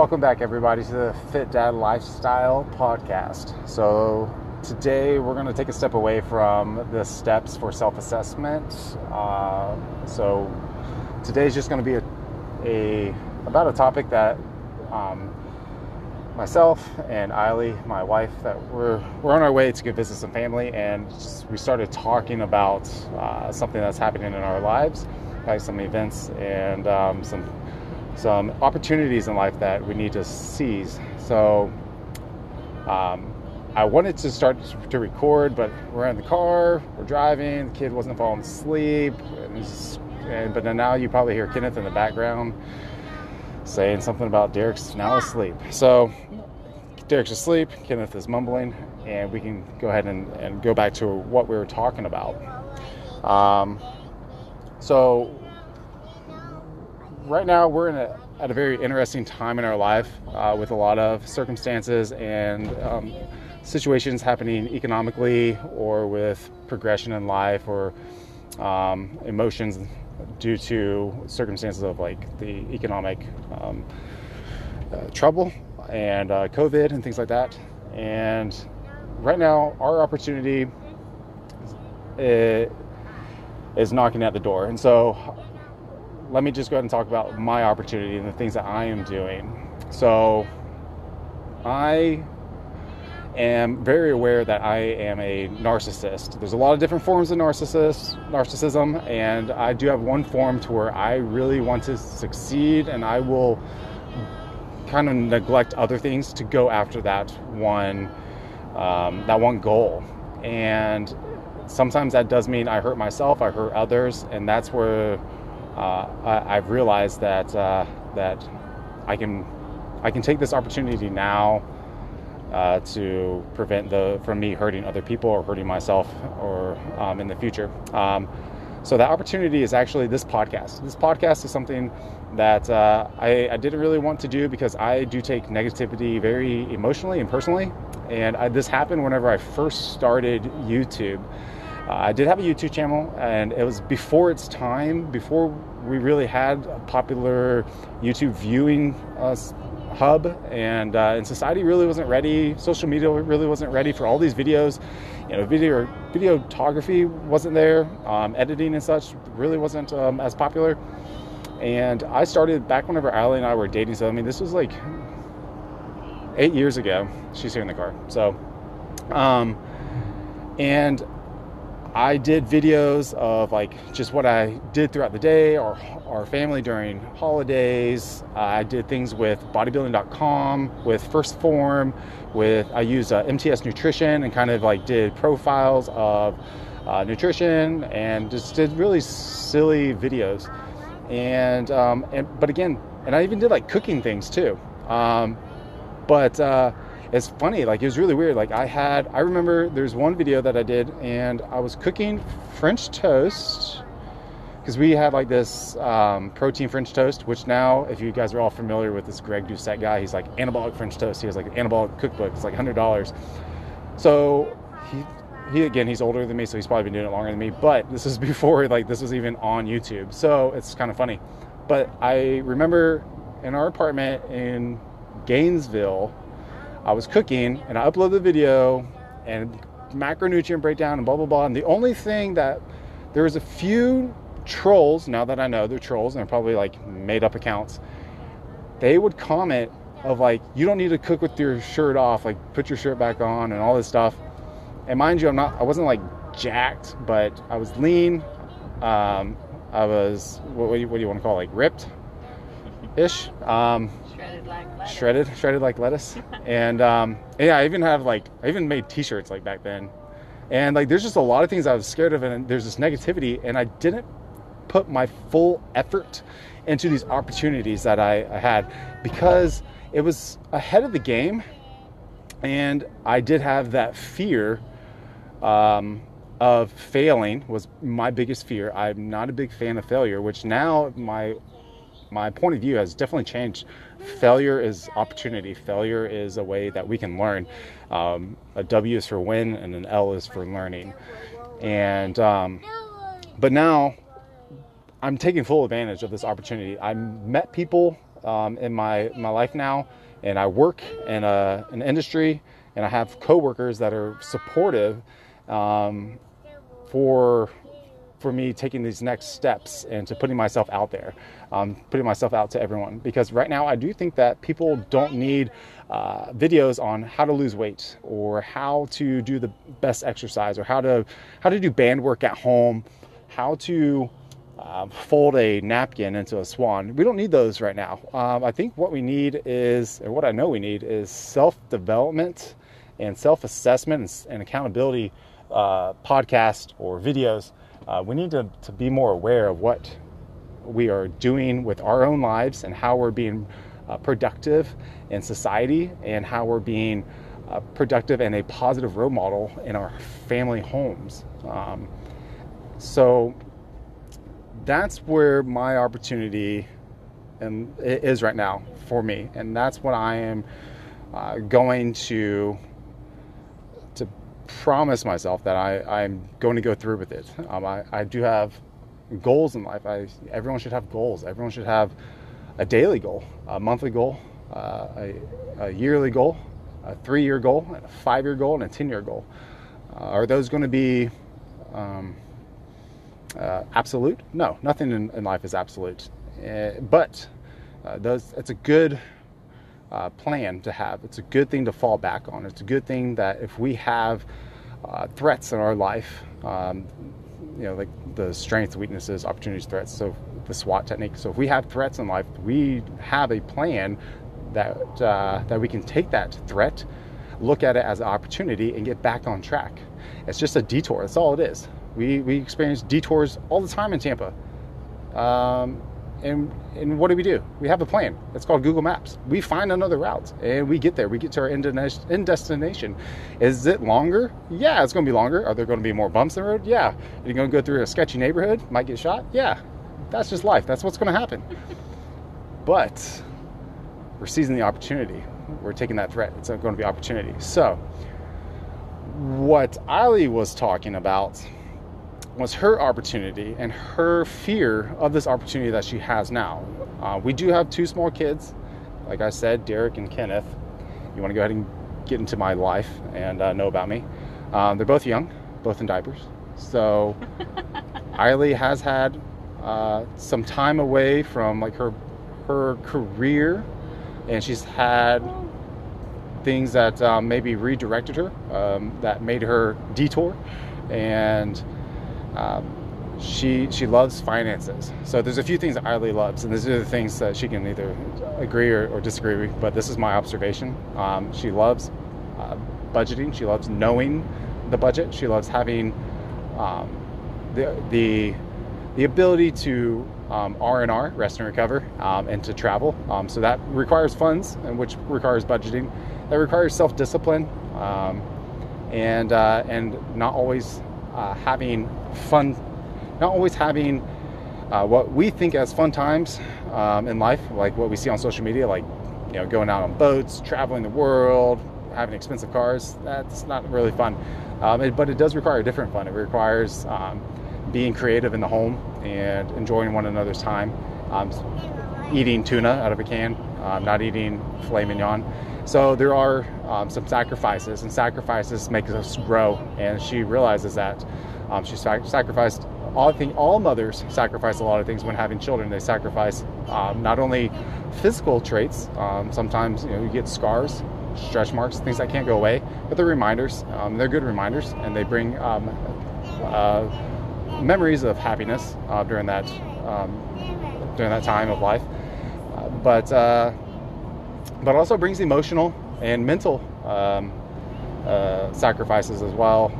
Welcome back, everybody, to the Fit Dad Lifestyle Podcast. So, today we're going to take a step away from the steps for self assessment. Uh, so, today is just going to be a, a, about a topic that um, myself and Eiley, my wife, that we're we're on our way to go visit some family, and just, we started talking about uh, something that's happening in our lives, like some events and um, some some opportunities in life that we need to seize. So um, I wanted to start to record, but we're in the car, we're driving, the kid wasn't falling asleep, and, but now you probably hear Kenneth in the background saying something about Derek's now asleep. So Derek's asleep, Kenneth is mumbling, and we can go ahead and, and go back to what we were talking about. Um, so right now we're in a, at a very interesting time in our life uh, with a lot of circumstances and um, situations happening economically or with progression in life or um, emotions due to circumstances of like the economic um, uh, trouble and uh, COVID and things like that. And right now, our opportunity is, is knocking at the door. And so let me just go ahead and talk about my opportunity and the things that I am doing. So, I am very aware that I am a narcissist. There's a lot of different forms of narcissist, narcissism, and I do have one form to where I really want to succeed, and I will kind of neglect other things to go after that one, um, that one goal. And sometimes that does mean I hurt myself, I hurt others, and that's where I, have realized that uh, that I can I can take this opportunity now uh, to prevent the from me hurting other people or hurting myself or um, in the future. Um, so that opportunity is actually this podcast. This podcast is something that uh, I, I, didn't really want to do because I do take negativity very emotionally and personally. And I, this happened whenever I first started YouTube. Uh, I did have a YouTube channel, and it was before its time, before we really had a popular YouTube viewing uh, hub, and, uh, and society really wasn't ready. Social media really wasn't ready for all these videos. You know, video videography wasn't there. Um, editing and such really wasn't um, as popular. And I started back whenever Allie and I were dating. So I mean, this was like eight years ago. She's here in the car. So, um, and I did videos of like just what I did throughout the day or our family during holidays. I did things with bodybuilding.com, with 1st Phorm, with I used uh, MTS Nutrition and kind of like did profiles of uh, nutrition and just did really silly videos. And, um, and but again, and I even did like cooking things too. Um, but uh, it's funny like it was really weird. Like i had i remember there's one video that i did and i was cooking french toast because we had like this um, protein french toast which now if you guys are all familiar with this greg doucette guy he's like anabolic french toast. He has like an anabolic cookbook. It's like $100 so he he again he's older than me so he's probably been doing it longer than me but this is before like this was even on youtube. So it's kind of funny. But i remember in our apartment in gainesville I was cooking and I uploaded the video and macronutrient breakdown and blah blah blah. And the only thing that there was a few trolls, now that I know they're trolls and they're probably like made up accounts, they would comment of like, you don't need to cook with your shirt off, like put your shirt back on and all this stuff. And mind you, I'm not I wasn't like jacked, but I was lean. Um, I was what, what, do you, what do you want to call it, like ripped ish. Um, like lettuce. Shredded, shredded like lettuce. and um, yeah, I even have like I even made T-shirts like back then. And like, there's just a lot of things I was scared of, and there's this negativity, and I didn't put my full effort into these opportunities that I, I had because it was ahead of the game, and I did have that fear um, of failing was my biggest fear. I'm not a big fan of failure, which now my my point of view has definitely changed failure is opportunity. Failure is a way that we can learn. Um, a W is for win, and an L is for learning. And um, but now I'm taking full advantage of this opportunity. I met people um, in my my life now, and I work in a, an industry, and I have coworkers that are supportive um, for for me taking these next steps and to putting myself out there, um, putting myself out to everyone. Because right now, I do think that people don't need uh, videos on how to lose weight or how to do the best exercise or how to how to do band work at home, how to uh, fold a napkin into a swan. We don't need those right now. Um, I think what we need is, or what I know we need, is self development and self assessment and, and, accountability uh, podcast or videos. Uh, we need to, to be more aware of what we are doing with our own lives and how we're being uh, productive in society and how we're being uh, productive and a positive role model in our family homes. Um, so, that's where my opportunity and is right now for me, and that's what I am uh, going to to promise myself that I, I'm going to go through with it. Um, I, I do have goals in life. I, everyone should have goals. Everyone should have a daily goal, a monthly goal, uh, a, a, yearly goal, a three-year goal, a five-year goal, and a ten-year goal. Uh, are those going to be um, uh, absolute? No, nothing in, in life is absolute. Uh, but uh, those, it's a good uh, plan to have. It's a good thing to fall back on. It's a good thing that if we have uh, threats in our life, um, you know, like the strengths, weaknesses, opportunities, threats. So the SWOT technique. So if we have threats in life, we have a plan that uh, that we can take that threat, look at it as an opportunity, and get back on track. It's just a detour. That's all it is. We, we experience detours all the time in Tampa. Um, and, and what do we do? We have a plan. It's called Google Maps. We find another route and we get there. We get to our end destination. Is it longer? Yeah, it's going to be longer. Are there going to be more bumps in the road? Yeah. Are you going to go through a sketchy neighborhood? Might get shot? Yeah. That's just life. That's what's going to happen. but we're seizing the opportunity. We're taking that threat. It's going to be opportunity. So, what Ali was talking about was her opportunity and her fear of this opportunity that she has now. Uh, we do have two small kids, like I said, Derek and Kenneth. You want to go ahead and get into my life and uh, know about me. Um, they're both young, both in diapers. So Eiley has had uh, some time away from like her her career, and she's had things that um, maybe redirected her, um, that made her detour, and um, she she loves finances. So there's a few things that Eiley loves, and these are the things that she can either agree or, or disagree with. But this is my observation. Um, she loves uh, budgeting. She loves knowing the budget. She loves having um, the the the ability to um, R and R, rest and recover, um, and to travel. Um, so that requires funds, and which requires budgeting. That requires self discipline, um, and uh, and not always uh, having fun, not always having uh, what we think as fun times um, in life, like what we see on social media, like you know going out on boats, traveling the world, having expensive cars. That's not really fun, um, it, but it does require a different fun. It requires um, being creative in the home and enjoying one another's time. Um, eating tuna out of a can, um, not eating filet mignon. So there are um, some sacrifices, and sacrifices make us grow. And she realizes that um, she sac- sacrificed. All I think all mothers sacrifice a lot of things when having children. They sacrifice um, not only physical traits. Um, sometimes you know you get scars, stretch marks, things that can't go away, but they're reminders. Um, they're good reminders, and they bring um, uh, memories of happiness uh, during that during that time of life. Uh, but uh, but also brings emotional and mental um, uh, sacrifices as well,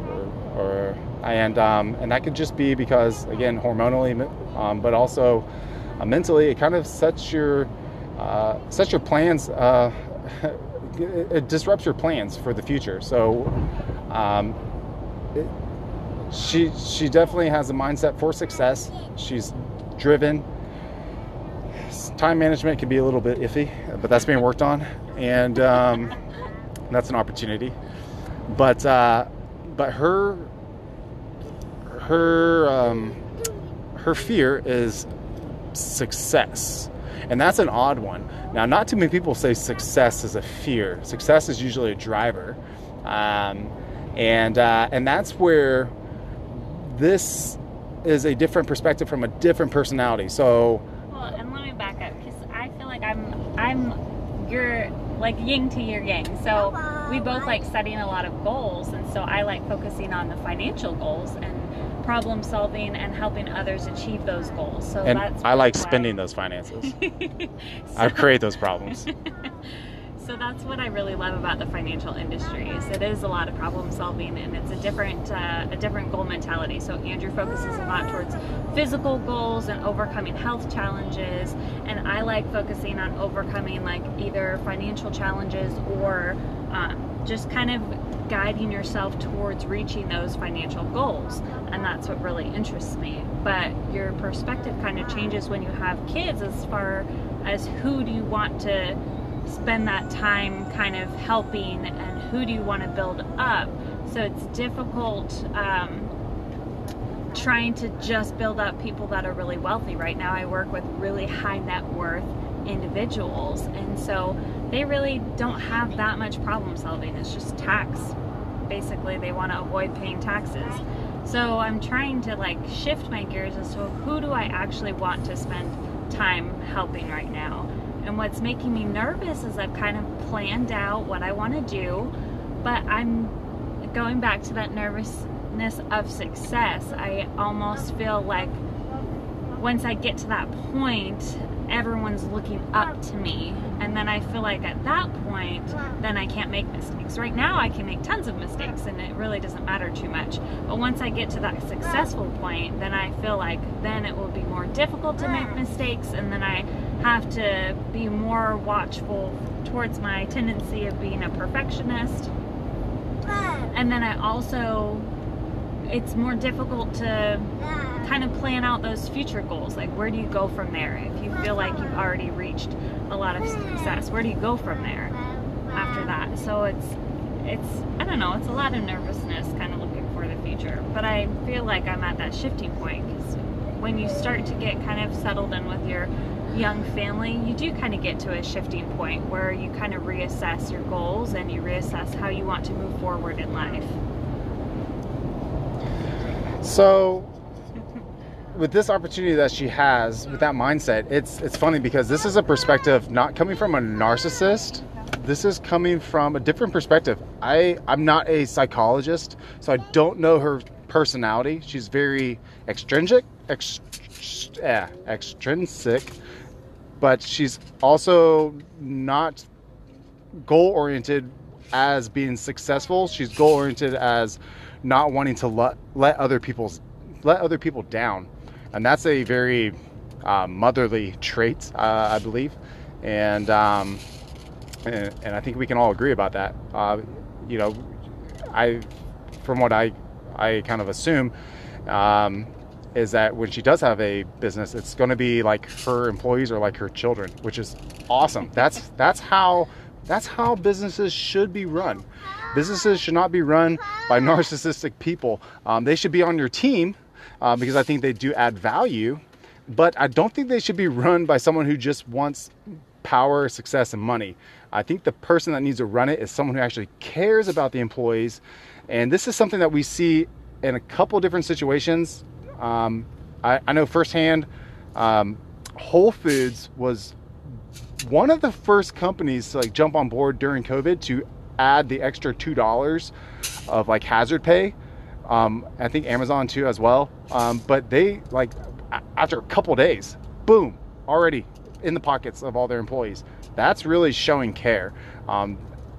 or, or and um, and that could just be because again hormonally, um, but also uh, mentally, it kind of sets your uh, sets your plans. Uh, it, disrupts your plans for the future. So. Um, it, she she definitely has a mindset for success. She's driven time management can be a little bit iffy, but that's being worked on, and um, that's an opportunity. But uh, but her her um, her fear is success. And that's an odd one. Now, not too many people say success is a fear. Success is usually a driver. Um, and, uh, and that's where this is a different perspective from a different personality. So, well, and let me back up because I feel like I'm, I'm your like yin to your yang. So we both like setting a lot of goals, and so I like focusing on the financial goals and problem solving and helping others achieve those goals. So and that's I like spending those finances. so, I create those problems. so that's what I really love about the financial industry is it is a lot of problem solving and it's a different uh, a different goal mentality. So Andrew focuses a lot towards physical goals and overcoming health challenges, and I like focusing on overcoming like either financial challenges or um, just kind of guiding yourself towards reaching those financial goals. And that's what really interests me. But your perspective kind of changes when you have kids as far as who do you want to spend that time kind of helping and who do you want to build up. So it's difficult. Um, trying to just build up people that are really wealthy. Right now, I work with really high net worth individuals, and so they really don't have that much problem solving. It's just tax. Basically, they want to avoid paying taxes. So I'm trying to like shift my gears as to who do I actually want to spend time helping right now. And what's making me nervous is I've kind of planned out what I want to do, but I'm going back to that nervousness of success. I almost feel like once I get to that point, everyone's looking up to me. And then i feel like at that point then i can't make mistakes. Right now i can make tons of mistakes and it really doesn't matter too much. But once i get to that successful point then i feel like then it will be more difficult to make mistakes and then i have to be more watchful towards my tendency of being a perfectionist. And then i also it's more difficult to kind of plan out those future goals. Like, where do you go from there? If you feel like you've already reached a lot of success, where do you go from there after that? So it's, it's, I don't know, it's a lot of nervousness kind of looking for the future. But I feel like I'm at that shifting point because when you start to get kind of settled in with your young family, you do kind of get to a shifting point where you kind of reassess your goals and you reassess how you want to move forward in life. So, with this opportunity that she has, with that mindset, it's it's funny because this is a perspective not coming from a narcissist. This is coming from a different perspective. I I'm not a psychologist, so I don't know her personality. She's very extrinsic, extrinsic, but she's also not goal oriented as being successful. She's goal oriented as not wanting to let let other people's let other people down, and that's a very uh, motherly trait, uh, I believe, and, um, and, and I think we can all agree about that. Uh, you know, I from what I I kind of assume. Um, is that when she does have a business, it's going to be like her employees are like her children, which is awesome. That's that's how that's how businesses should be run. Businesses should not be run by narcissistic people. Um, they should be on your team uh, because I think they do add value, but I don't think they should be run by someone who just wants power, success, and money. I think the person that needs to run it is someone who actually cares about the employees. And this is something that we see in a couple different situations. Um, I, I, know firsthand, um, Whole Foods was one of the first companies to like jump on board during COVID to add the extra two dollars of like hazard pay. Um, I think Amazon too as well. Um, but they like after a couple days, boom, already in the pockets of all their employees. That's really showing care. Um,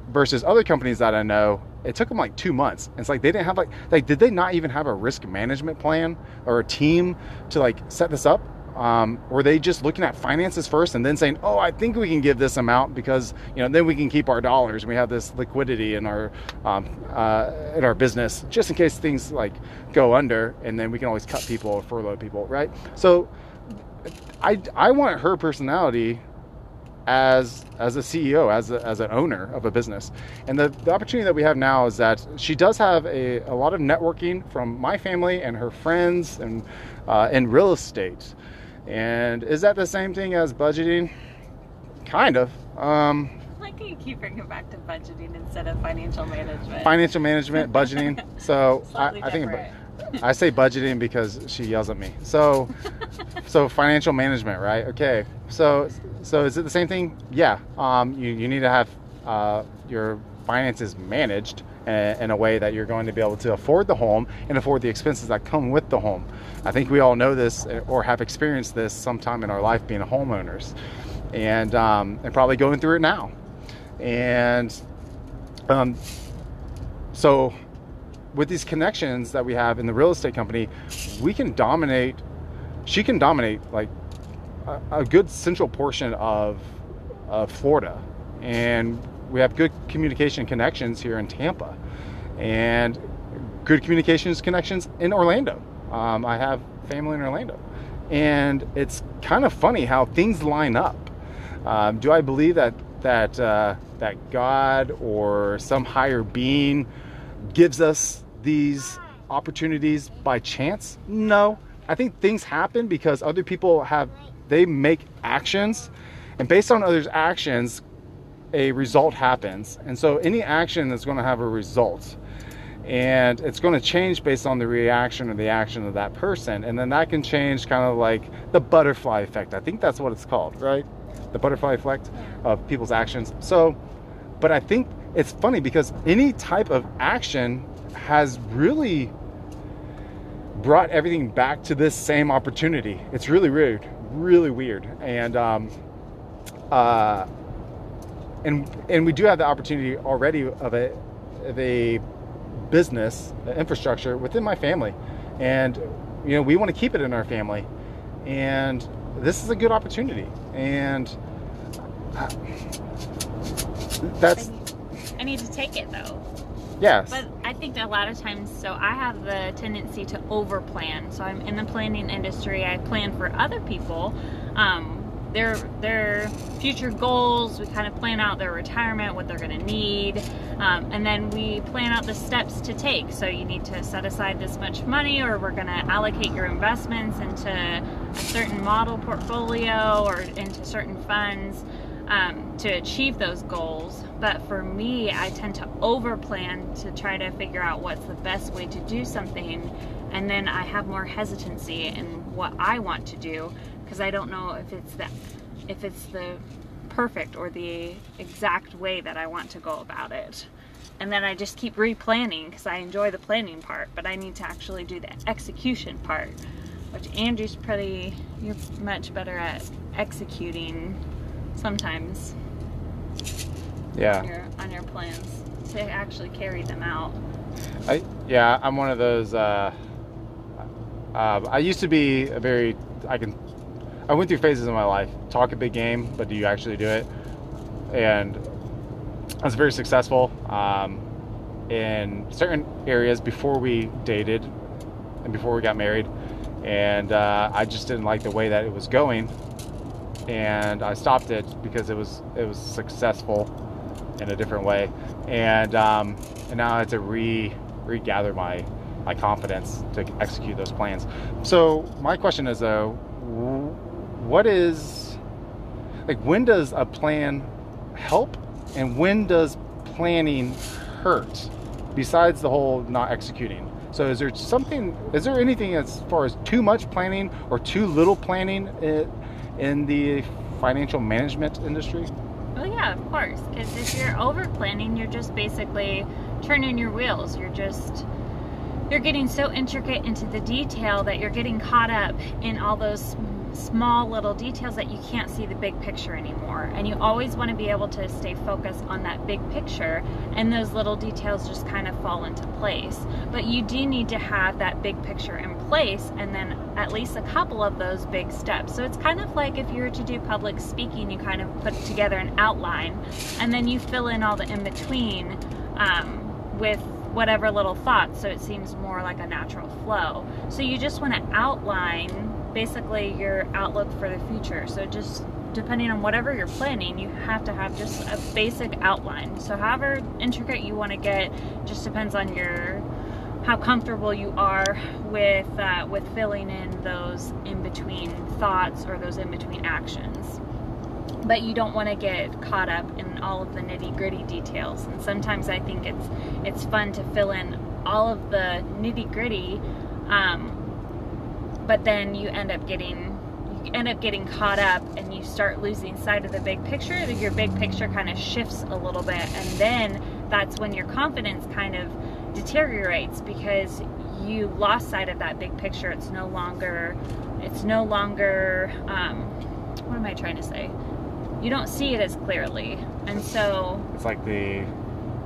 versus other companies that I know, it took them like two months. It's like they didn't have like like did they not even have a risk management plan or a team to like set this up? Um, were they just looking at finances first and then saying, "Oh, I think we can give this amount because you know then we can keep our dollars and we have this liquidity in our um, uh, in our business just in case things like go under, and then we can always cut people or furlough people, right?" So, I I want her personality as as a CEO, as a, as an owner of a business. And the, the opportunity that we have now is that she does have a, a lot of networking from my family and her friends and uh, in real estate. And is that the same thing as budgeting? Kind of. Um, Like you keep bringing back to budgeting instead of financial management. financial management, budgeting. So I, I think. I say budgeting because she yells at me. So, so financial management, right? Okay. So, so is it the same thing? Yeah. Um, you, you need to have uh, your finances is managed in, in a way that you're going to be able to afford the home and afford the expenses that come with the home. I think we all know this or have experienced this sometime in our life being homeowners, and um, and probably going through it now. And um, so with these connections that we have in the real estate company, we can dominate. She can dominate like a, a good central portion of of Florida, and we have good communication connections here in Tampa, and good communications connections in Orlando. Um, I have family in Orlando, and it's kind of funny how things line up. Um, do I believe that that uh, that God or some higher being gives us these opportunities by chance? No. I think things happen because other people have they make actions and based on others' actions a result happens. And so any action is going to have a result. And it's going to change based on the reaction or the action of that person. And then that can change kind of like the butterfly effect. I think that's what it's called, right? The butterfly effect of people's actions. So, but I think it's funny because any type of action has really brought everything back to this same opportunity. It's really weird, really weird, and um, uh, and and we do have the opportunity already of a of a business infrastructure within my family, and you know we want to keep it in our family, and this is a good opportunity, and uh, that's I need to take it though. yes. But I think a lot of times, so I have the tendency to over plan. So I'm in the planning industry. I plan for other people, um, their their future goals. We kind of plan out their retirement, what they're going to need, um, and then we plan out the steps to take. So you need to set aside this much money, or we're going to allocate your investments into a certain model portfolio or into certain funds um, to achieve those goals. But for me, I tend to over plan to try to figure out what's the best way to do something. And then I have more hesitancy in what I want to do because I don't know if it's that, if it's the perfect or the exact way that I want to go about it. And then I just keep replanning because I enjoy the planning part, but I need to actually do the execution part, which Andrew's pretty, you're much better at executing sometimes yeah. on your on your plans to actually carry them out. I yeah, I'm one of those. Uh, uh, I used to be a very I can. I went through phases in my life. Talk a big game, but do you actually do it? And I was very successful um, in certain areas before we dated and before we got married, and uh, I just didn't like the way that it was going, and I stopped it because it was it was successful in a different way, and um, and now I had to re regather my my confidence to execute those plans. So my question is though, what is like when does a plan help, and when does planning hurt? Besides the whole not executing. So is there something? Is there anything as far as too much planning or too little planning in, the financial management industry? Well, yeah, of course. Because if you're over planning, you're just basically turning your wheels. You're just you're getting so intricate into the detail that you're getting caught up in all those small little details that you can't see the big picture anymore. And you always want to be able to stay focused on that big picture, and those little details just kind of fall into place. But you do need to have that big picture in place, and then at least a couple of those big steps. So it's kind of like if you were to do public speaking, you kind of put together an outline, and then you fill in all the in between um, with whatever little thoughts so it seems more like a natural flow. So you just want to outline basically your outlook for the future. So just depending on whatever you're planning, you have to have just a basic outline. So however intricate you want to get just depends on your how comfortable you are with uh, with filling in those in between thoughts or those in between actions but you don't want to get caught up in all of the nitty gritty details. And sometimes i think it's it's fun to fill in all of the nitty gritty um, but then you end up getting you end up getting caught up and you start losing sight of the big picture. Your big picture kind of shifts a little bit and then that's when your confidence kind of deteriorates because you lost sight of that big picture. It's no longer it's no longer um, what am i trying to say? You don't see it as clearly and so It's like the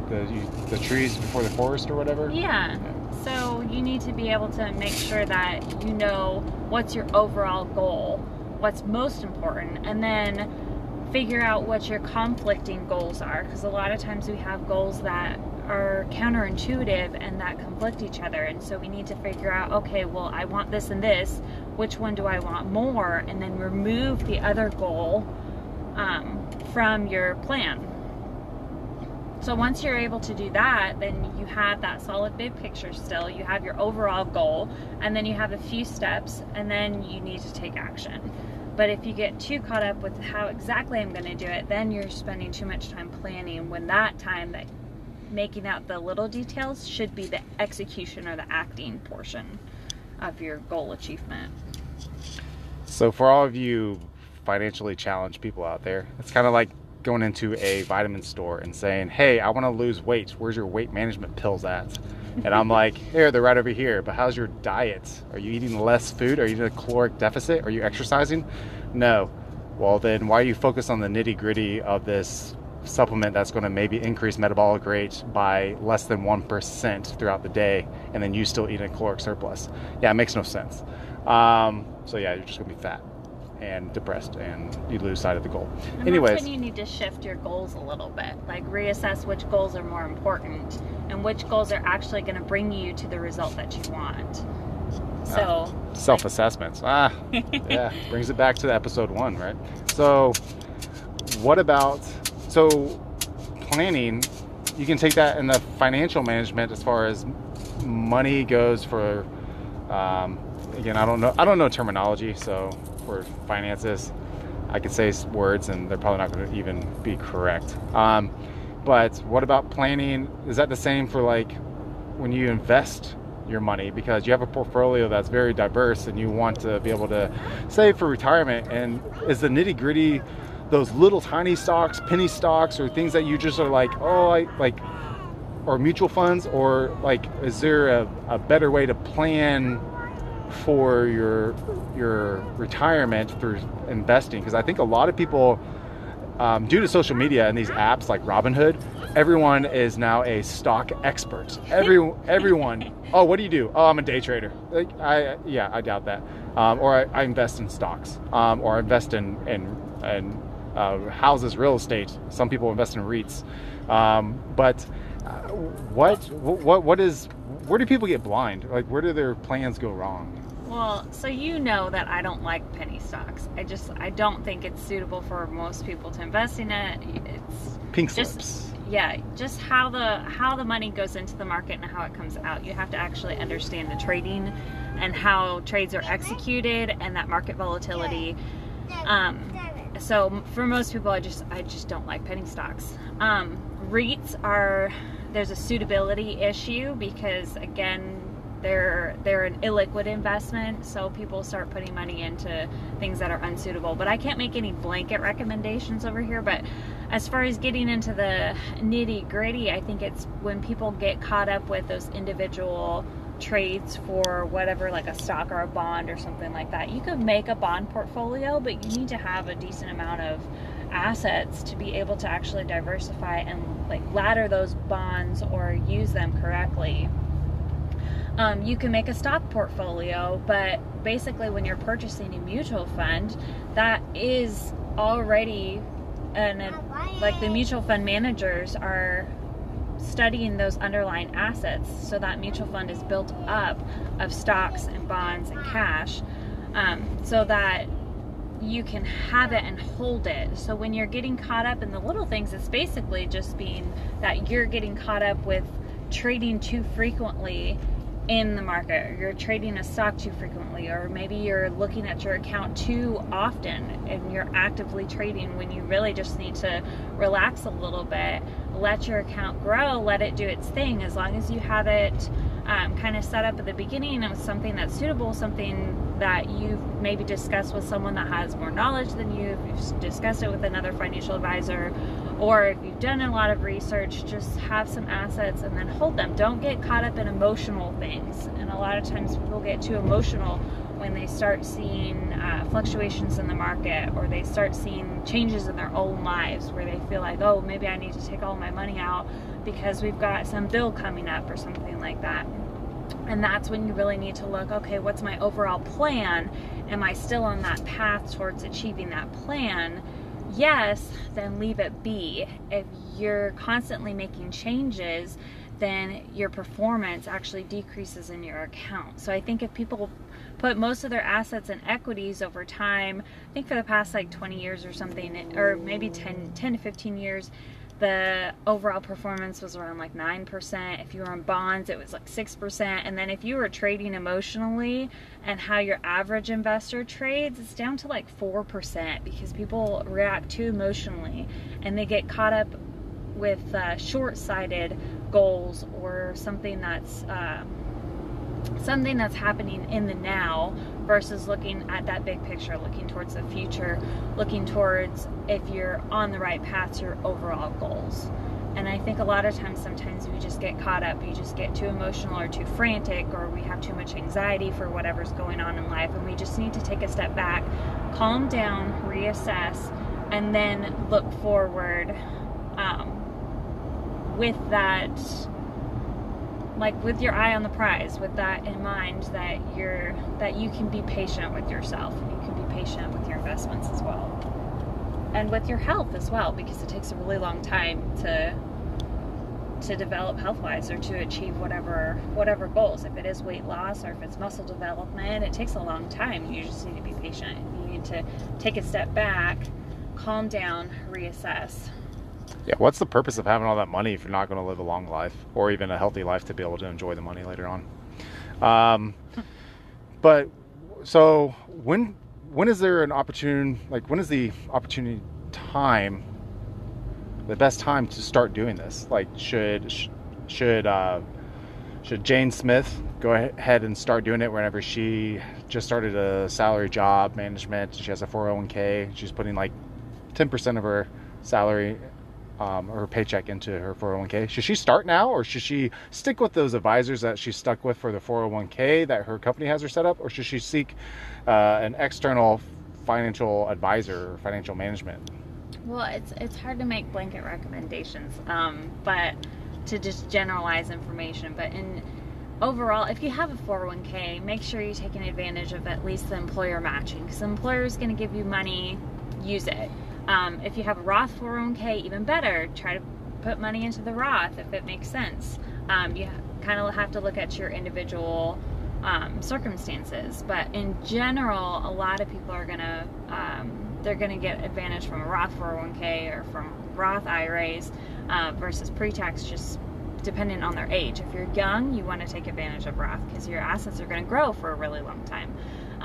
the you, the trees before the forest or whatever. yeah. So you need to be able to make sure that you know what's your overall goal what's most important and then figure out what your conflicting goals are because a lot of times we have goals that are counterintuitive and that conflict each other. And so we need to figure out okay well i want this and this. Which one do i want more? And then remove the other goal um, from your plan so once you're able to do that, then you have that solid big picture still. You have your overall goal, and then you have a few steps, and then you need to take action. But if you get too caught up with how exactly I'm going to do it, then you're spending too much time planning when that time that making out the little details should be the execution or the acting portion of your goal achievement. So for all of you financially challenged people out there, it's kind of like going into a vitamin store and saying, "Hey, I want to lose weight. Where's your weight management pills at?" And I'm like, "Here, they're right over here." But how's your diet? Are you eating less food? Are you in a caloric deficit? Are you exercising? No. Well, then why are you focused on the nitty gritty of this supplement that's going to maybe increase metabolic rate by less than 1% throughout the day and then you still eat a caloric surplus? Yeah, it makes no sense. Um, so, yeah, you're just going to be fat and depressed and you lose sight of the goal. And Anyways, that's when you need to shift your goals a little bit. Like reassess which goals are more important and which goals are actually going to bring you to the result that you want. So, self assessments. Ah, yeah, brings it back to episode one, right? So, what about so planning? You can take that in the financial management as far as money goes for. Um, again, I don't know. I don't know terminology, so for finances, I could say words and they're probably not going to even be correct. Um, but what about planning? Is that the same for like when you invest your money because you have a portfolio that's very diverse and you want to be able to save for retirement? And is the nitty gritty those little tiny stocks, penny stocks, or things that you just are like, oh, I like, or mutual funds, or like, is there a, a better way to plan? For your your retirement through investing because I think a lot of people um, due to social media and these apps like Robinhood, everyone is now a stock expert. Every everyone. Oh, what do you do? Oh, I'm a day trader. Like I yeah, I doubt that. Um, or I, I invest in stocks. Um, or I invest in in, in uh, houses, real estate. Some people invest in REITs. Um, but uh, what what what is where do people get blind? Like where do their plans go wrong? well, so you know that I don't like penny stocks. I just I don't think it's suitable for most people to invest in it. It's Pink Just- slips. yeah, just how the how the money goes into the market and how it comes out. You have to actually understand the trading and how trades are executed and that market volatility. Um, so for most people, I just I just don't like penny stocks. Um, REITs are there's a suitability issue because again they're they're an illiquid investment, so people start putting money into things that are unsuitable. But I can't make any blanket recommendations over here. But as far as getting into the nitty gritty, I think it's when people get caught up with those individual trades for whatever like a stock or a bond or something like that you could make a bond portfolio but you need to have a decent amount of assets to be able to actually diversify and like ladder those bonds or use them correctly. Um, you can make a stock portfolio but basically when you're purchasing a mutual fund that is already an like the mutual fund managers are studying those underlying assets so that mutual fund is built up of stocks and bonds and cash um, so that you can have it and hold it. So when you're getting caught up in the little things it's basically just being that you're getting caught up with trading too frequently in the market or you're trading a stock too frequently or maybe you're looking at your account too often and you're actively trading when you really just need to relax a little bit let your account grow let it do its thing. As long as you have it um, kind of set up at the beginning with something that's suitable something that you've maybe discussed with someone that has more knowledge than you if you've discussed it with another financial advisor or if you've done a lot of research, just have some assets and then hold them. Don't get caught up in emotional things. And a lot of times people get too emotional when they start seeing uh, fluctuations in the market or they start seeing changes in their own lives where they feel like, oh, maybe I need to take all my money out because we've got some bill coming up or something like that. And that's when you really need to look okay, what's my overall plan? Am I still on that path towards achieving that plan? yes, then leave it be. If you're constantly making changes, then your performance actually decreases in your account. So I think if people put most of their assets in equities over time, I think for the past like 20 years or something, or maybe 10, 10 to 15 years, the overall performance was around like 9%. If you were in bonds, it was like 6%. And then if you were trading emotionally and how your average investor trades, it's down to like 4% because people react too emotionally and they get caught up with uh, short sighted goals or something that's. Uh, something that's happening in the now versus looking at that big picture, looking towards the future, looking towards if you're on the right path to your overall goals. And I think a lot of times, sometimes we just get caught up, you just get too emotional or too frantic, or we have too much anxiety for whatever's going on in life, and we just need to take a step back, calm down, reassess, and then look forward um, with that like with your eye on the prize with that in mind that you're that you can be patient with yourself and you can be patient with your investments as well. And with your health as well because it takes a really long time to to develop health wise or to achieve whatever whatever goals. If it is weight loss or if it's muscle development it takes a long time. You just need to be patient. You need to take a step back calm down reassess yeah, what's the purpose of having all that money if you're not going to live a long life or even a healthy life to be able to enjoy the money later on? Um, but so when when is there an opportune like when is the opportunity time the best time to start doing this? Like should should uh, should Jane Smith go ahead and start doing it whenever she just started a salary job management? She has a 401k. She's putting like 10% of her salary um, her paycheck into her 401k. Should she start now, or should she stick with those advisors that she's stuck with for the 401k that her company has her set up, or should she seek uh, an external financial advisor or financial management? Well, it's it's hard to make blanket recommendations, um, but to just generalize information. But in overall, if you have a 401k, make sure you're taking advantage of at least the employer matching, because the employer is going to give you money. Use it um, if you have a Roth 401k, even better. Try to put money into the Roth if it makes sense. Um, you kind of have to look at your individual um, circumstances, but in general, a lot of people are gonna um, they're gonna get advantage from a Roth 401k or from Roth IRAs uh, versus pre-tax just dependent on their age. If you're young, you want to take advantage of Roth because your assets are going to grow for a really long time.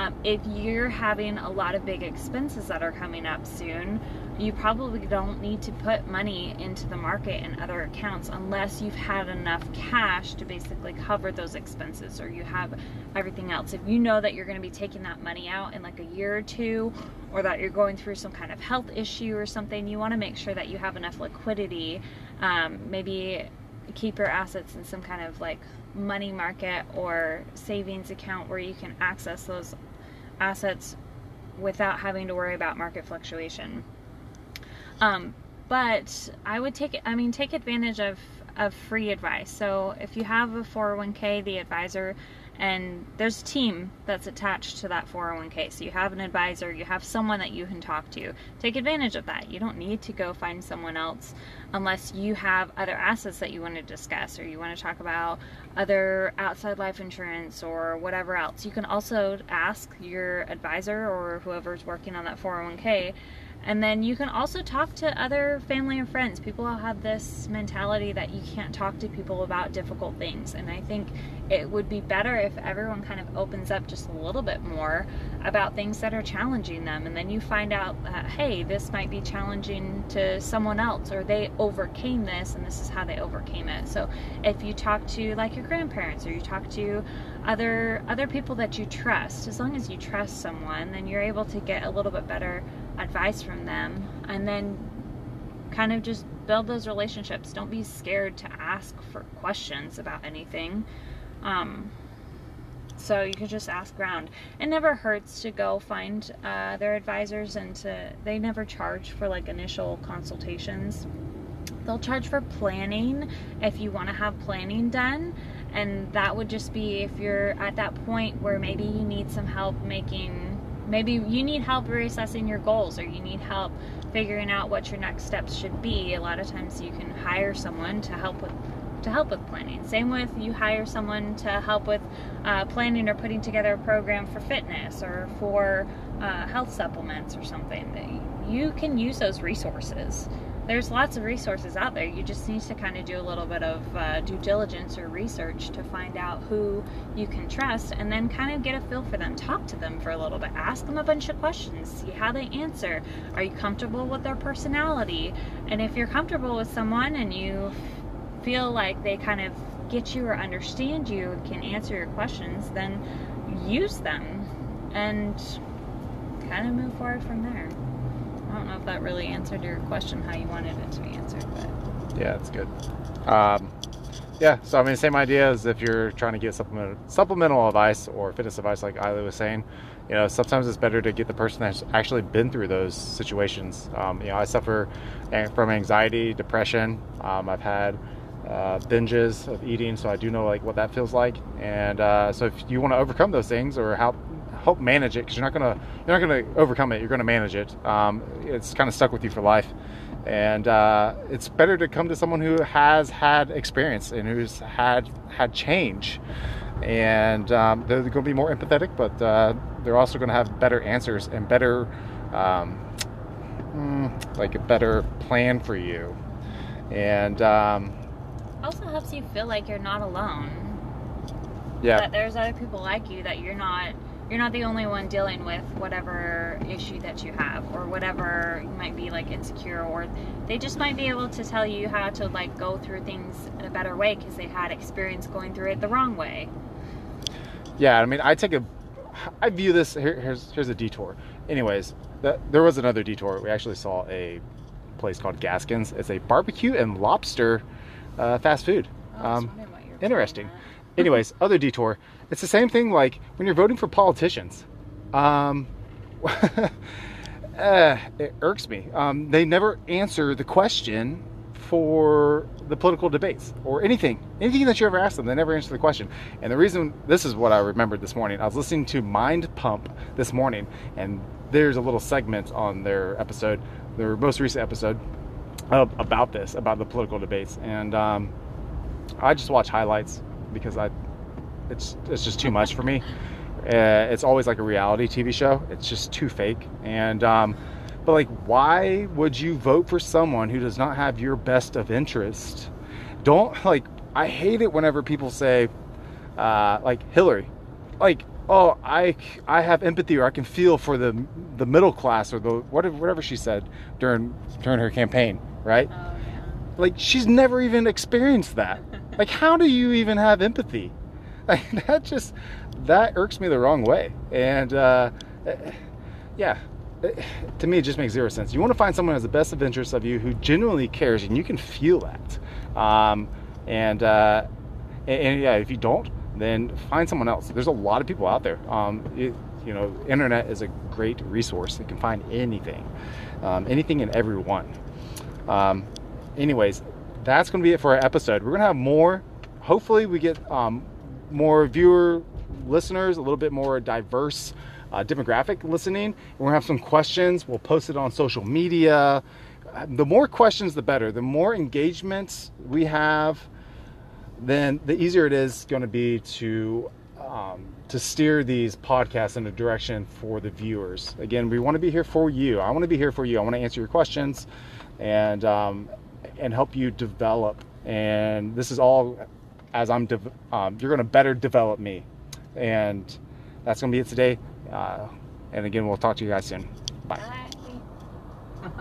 Um, if you're having a lot of big expenses that are coming up soon, you probably don't need to put money into the market and other accounts unless you've had enough cash to basically cover those expenses or you have everything else. If you know that you're going to be taking that money out in like a year or two or that you're going through some kind of health issue or something, you want to make sure that you have enough liquidity. Um, maybe keep your assets in some kind of like money market or savings account where you can access those assets without having to worry about market fluctuation. Um, but I would take I mean take advantage of of free advice. So if you have a 401k, the advisor and there's a team that's attached to that 401k. So you have an advisor, you have someone that you can talk to. Take advantage of that. You don't need to go find someone else unless you have other assets that you want to discuss or you want to talk about other outside life insurance or whatever else. You can also ask your advisor or whoever's working on that 401k And then you can also talk to other family and friends. People have this mentality that you can't talk to people about difficult things. And I think it would be better if everyone kind of opens up just a little bit more about things that are challenging them. And then you find out that, hey, this might be challenging to someone else, or they overcame this and this is how they overcame it. So if you talk to like your grandparents or you talk to other other people that you trust, as long as you trust someone, then you're able to get a little bit better advice from them and then kind of just build those relationships. Don't be scared to ask for questions about anything. Um, so you could just ask around. It never hurts to go find uh, their advisors and to, they never charge for like initial consultations. They'll charge for planning if you want to have planning done. And that would just be if you're at that point where maybe you need some help making maybe you need help reassessing your goals or you need help figuring out what your next steps should be. A lot of times you can hire someone to help with to help with planning. Same with you hire someone to help with uh, planning or putting together a program for fitness or for uh, health supplements or something. You can use those resources there's lots of resources out there. You just need to kind of do a little bit of uh, due diligence or research to find out who you can trust and then kind of get a feel for them. Talk to them for a little bit. Ask them a bunch of questions. See how they answer. Are you comfortable with their personality? And if you're comfortable with someone and you feel like they kind of get you or understand you and can answer your questions, then use them and kind of move forward from there. I don't know if that really answered your question how you wanted it to be answered, but yeah, it's good. Um, yeah, so I mean, same idea as if you're trying to get supplemental supplemental advice or fitness advice, like Eiley was saying. You know, sometimes it's better to get the person that's actually been through those situations. Um, you know, I suffer from anxiety, depression. Um, I've had uh, binges of eating, so I do know like what that feels like. And uh, so, if you want to overcome those things or help help manage it because you're not gonna you're not gonna overcome it. You're gonna manage it. Um, it's kind of stuck with you for life, and uh, it's better to come to someone who has had experience and who's had had change. And um, they're going to be more empathetic, but uh, they're also going to have better answers and better, um, mm, like a better plan for you. And um, also helps you feel like you're not alone. Yeah. That there's other people like you that you're not you're not the only one dealing with whatever issue that you have or whatever you might be like insecure or they just might be able to tell you how to like go through things in a better way because they had experience going through it the wrong way. Yeah i mean i take a i view this here, here's here's a detour. Anyways that, there was another detour. We actually saw a place called gaskins. It's a barbecue and lobster uh, fast food. Oh, um, interesting. anyways other detour it's the same thing like when you're voting for politicians. Um, uh, it irks me. Um, they never answer the question for the political debates or anything, anything that you ever ask them. They never answer the question. And the reason this is what I remembered this morning. I was listening to Mind Pump this morning, and there's a little segment on their episode, their most recent episode, about this, about the political debates. And um, I just watch highlights because I it's it's just too much for me. Uh, it's always like a reality TV show. It's just too fake. And um, but like, why would you vote for someone who does not have your best of interest? Don't like. I hate it whenever people say, uh, like Hillary, like, oh, I I have empathy or I can feel for the the middle class or the whatever whatever she said during during her campaign, right? Oh, yeah. Like she's never even experienced that. like, how do you even have empathy? that just that irks me the wrong way. And uh, yeah, to me, it just makes zero sense. You want to find someone who has the best of interests of you, who genuinely cares, and you can feel that. Um, and, uh, and, and yeah, if you don't, then find someone else. There's a lot of people out there. Um, it, you know, internet is a great resource. You can find anything, um, anything and everyone. Um, anyways, that's going to be it for our episode. We're going to have more. Hopefully, we get um, more viewer listeners, a little bit more diverse uh, demographic listening. We're gonna have some questions. We'll post it on social media. The more questions, the better. The more engagements we have, then the easier it is going to be to um, to steer these podcasts in a direction for the viewers. Again, we want to be here for you. I want to be here for you. I want to answer your questions and um, and help you develop. And this is all as I'm. De- um, you're going to better develop me, and that's going to be it today. Uh, and again, we'll talk to you guys soon. Bye. Bye.